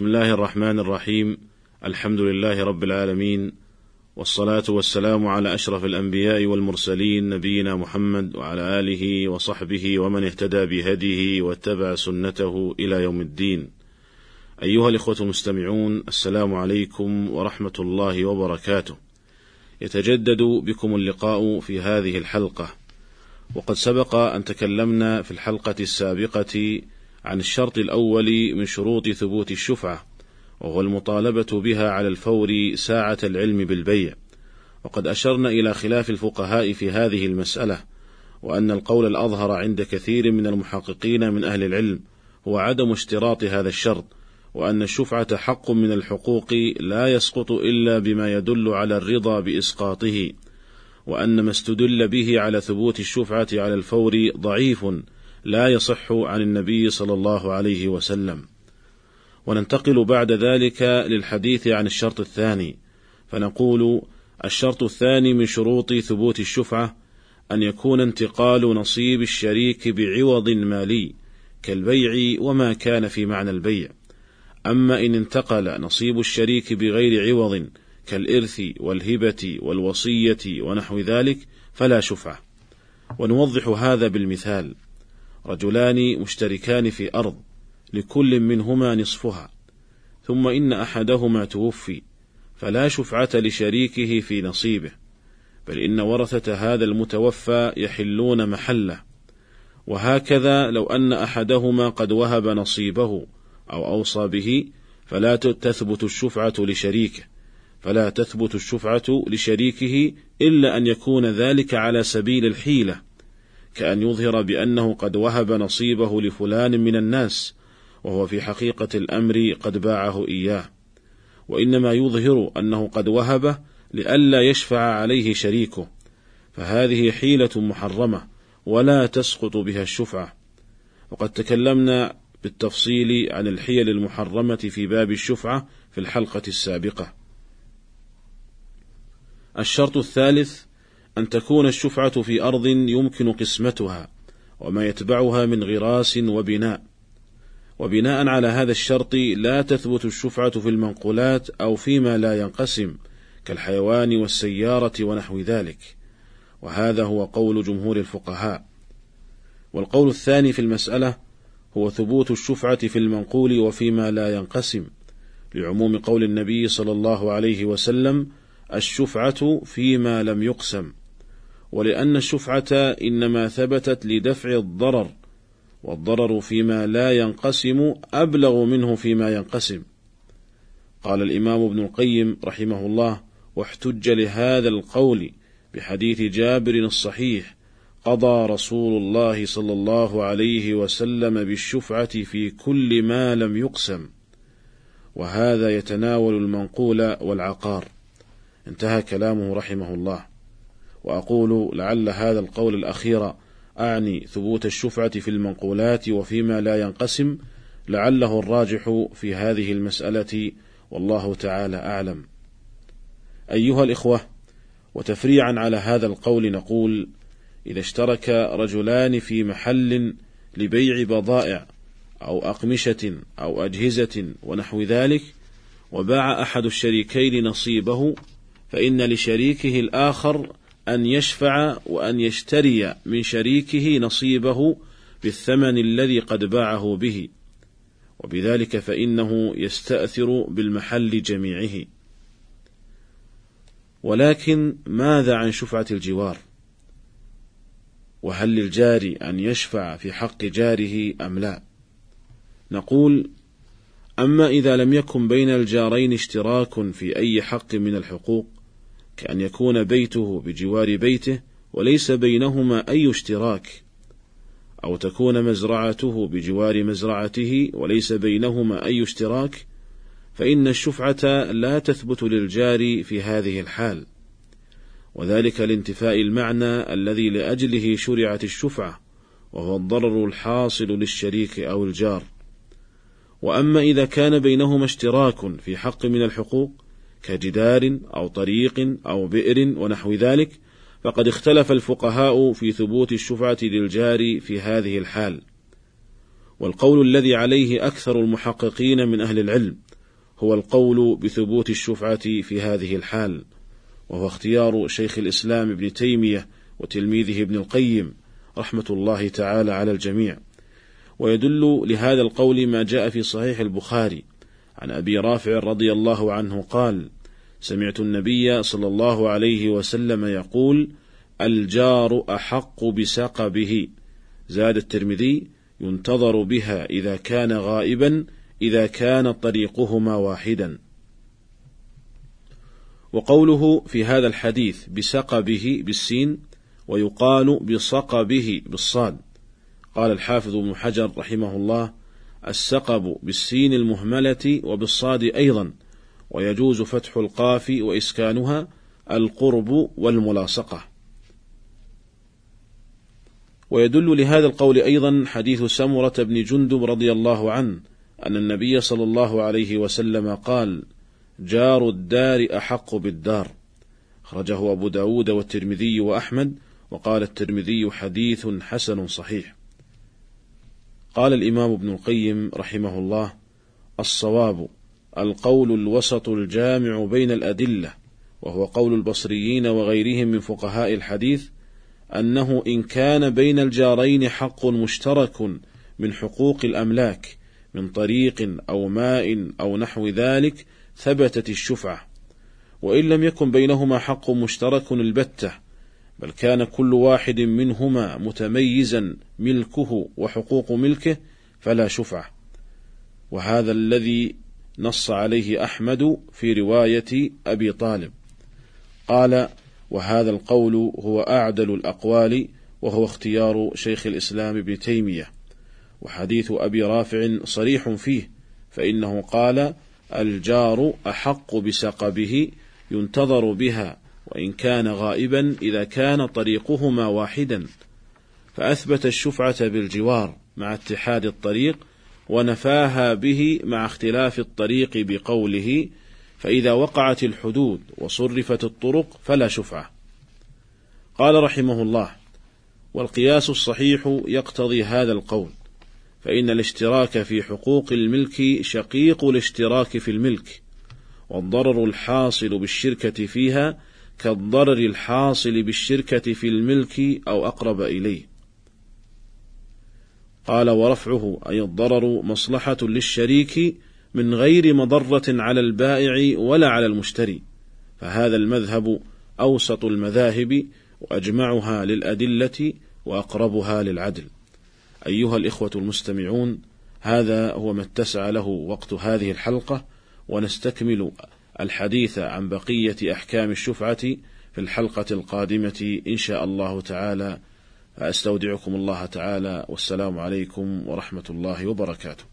بسم الله الرحمن الرحيم الحمد لله رب العالمين والصلاة والسلام على أشرف الأنبياء والمرسلين نبينا محمد وعلى آله وصحبه ومن اهتدى بهديه واتبع سنته إلى يوم الدين. أيها الإخوة المستمعون السلام عليكم ورحمة الله وبركاته. يتجدد بكم اللقاء في هذه الحلقة، وقد سبق أن تكلمنا في الحلقة السابقة عن الشرط الأول من شروط ثبوت الشفعة، وهو المطالبة بها على الفور ساعة العلم بالبيع، وقد أشرنا إلى خلاف الفقهاء في هذه المسألة، وأن القول الأظهر عند كثير من المحققين من أهل العلم هو عدم اشتراط هذا الشرط، وأن الشفعة حق من الحقوق لا يسقط إلا بما يدل على الرضا بإسقاطه، وأن ما استدل به على ثبوت الشفعة على الفور ضعيف لا يصح عن النبي صلى الله عليه وسلم. وننتقل بعد ذلك للحديث عن الشرط الثاني، فنقول: الشرط الثاني من شروط ثبوت الشفعة أن يكون انتقال نصيب الشريك بعوض مالي كالبيع وما كان في معنى البيع. أما إن انتقل نصيب الشريك بغير عوض كالإرث والهبة والوصية ونحو ذلك فلا شفعة. ونوضح هذا بالمثال: رجلان مشتركان في أرض لكل منهما نصفها، ثم إن أحدهما توفي، فلا شفعة لشريكه في نصيبه، بل إن ورثة هذا المتوفى يحلون محله، وهكذا لو أن أحدهما قد وهب نصيبه أو أوصى به، فلا تثبت الشفعة لشريكه، فلا تثبت الشفعة لشريكه إلا أن يكون ذلك على سبيل الحيلة، كأن يظهر بأنه قد وهب نصيبه لفلان من الناس، وهو في حقيقة الأمر قد باعه إياه، وإنما يظهر أنه قد وهبه لئلا يشفع عليه شريكه، فهذه حيلة محرمة ولا تسقط بها الشفعة، وقد تكلمنا بالتفصيل عن الحيل المحرمة في باب الشفعة في الحلقة السابقة. الشرط الثالث أن تكون الشفعة في أرض يمكن قسمتها، وما يتبعها من غراس وبناء، وبناء على هذا الشرط لا تثبت الشفعة في المنقولات أو فيما لا ينقسم كالحيوان والسيارة ونحو ذلك، وهذا هو قول جمهور الفقهاء. والقول الثاني في المسألة هو ثبوت الشفعة في المنقول وفيما لا ينقسم، لعموم قول النبي صلى الله عليه وسلم: الشفعة فيما لم يقسم، ولأن الشفعة إنما ثبتت لدفع الضرر والضرر فيما لا ينقسم أبلغ منه فيما ينقسم. قال الإمام ابن القيم رحمه الله: واحتج لهذا القول بحديث جابر الصحيح: قضى رسول الله صلى الله عليه وسلم بالشفعة في كل ما لم يقسم، وهذا يتناول المنقول والعقار. انتهى كلامه رحمه الله. وأقول لعل هذا القول الأخير أعني ثبوت الشفعة في المنقولات وفيما لا ينقسم لعله الراجح في هذه المسألة والله تعالى أعلم. أيها الإخوة، وتفريعا على هذا القول نقول: إذا اشترك رجلان في محل لبيع بضائع أو أقمشة أو أجهزة ونحو ذلك، وباع أحد الشريكين نصيبه، فإن لشريكه الآخر أن يشفع وأن يشتري من شريكه نصيبه بالثمن الذي قد باعه به، وبذلك فإنه يستأثر بالمحل جميعه. ولكن ماذا عن شفعة الجوار؟ وهل للجار أن يشفع في حق جاره أم لا؟ نقول: أما إذا لم يكن بين الجارين اشتراك في أي حق من الحقوق، كأن يكون بيته بجوار بيته وليس بينهما أي اشتراك، أو تكون مزرعته بجوار مزرعته وليس بينهما أي اشتراك، فإن الشفعة لا تثبت للجار في هذه الحال، وذلك لانتفاء المعنى الذي لأجله شرعت الشفعة، وهو الضرر الحاصل للشريك أو الجار. وأما إذا كان بينهما اشتراك في حق من الحقوق كجدار أو طريق أو بئر ونحو ذلك، فقد اختلف الفقهاء في ثبوت الشفعة للجار في هذه الحال. والقول الذي عليه أكثر المحققين من أهل العلم هو القول بثبوت الشفعة في هذه الحال وهو اختيار شيخ الإسلام ابن تيمية وتلميذه ابن القيم رحمة الله تعالى على الجميع ويدل لهذا القول ما جاء في صحيح البخاري عن أبي رافع رضي الله عنه قال سمعت النبي صلى الله عليه وسلم يقول الجار أحق بسقبه. زاد الترمذي ينتظر بها إذا كان غائبا إذا كان طريقهما واحدا. وقوله في هذا الحديث بسقبه بالسين ويقال بصقبه بالصاد. قال الحافظ ابن حجر رحمه الله السقب بالسين المهملة وبالصاد أيضا ويجوز فتح القاف وإسكانها القرب والملاصقة. ويدل لهذا القول أيضا حديث سمرة بن جندب رضي الله عنه أن النبي صلى الله عليه وسلم قال جار الدار أحق بالدار أخرجه أبو داود والترمذي وأحمد وقال الترمذي حديث حسن صحيح. قال الإمام ابن القيم رحمه الله الصواب القول الوسط الجامع بين الأدلة وهو قول البصريين وغيرهم من فقهاء الحديث أنه إن كان بين الجارين حق مشترك من حقوق الأملاك من طريق أو ماء أو نحو ذلك ثبتت الشفعة وإن لم يكن بينهما حق مشترك البتة بل كان كل واحد منهما متميزا ملكه وحقوق ملكه فلا شفعة. وهذا الذي نص عليه أحمد في رواية أبي طالب. قال وهذا القول هو أعدل الأقوال وهو اختيار شيخ الإسلام ابن تيمية. وحديث أبي رافع صريح فيه فإنه قال الجار أحق بسقبه ينتظر بها وإن كان غائبا إذا كان طريقهما واحدا. فأثبت الشفعة بالجوار مع اتحاد الطريق ونفاها به مع اختلاف الطريق بقوله فإذا وقعت الحدود وصرفت الطرق فلا شفعة. قال رحمه الله والقياس الصحيح يقتضي هذا القول فإن الاشتراك في حقوق الملك شقيق الاشتراك في الملك والضرر الحاصل بالشركة فيها كالضرر الحاصل بالشركة في الملك أو أقرب إليه. قال ورفعه أي الضرر مصلحة للشريك من غير مضرة على البائع ولا على المشتري. فهذا المذهب أوسط المذاهب وأجمعها للأدلة وأقربها للعدل. أيها الإخوة المستمعون هذا هو ما اتسع له وقت هذه الحلقة ونستكمل الحديث عن بقية أحكام الشفعة في الحلقة القادمة إن شاء الله تعالى. أستودعكم الله تعالى. والسلام عليكم ورحمة الله وبركاته.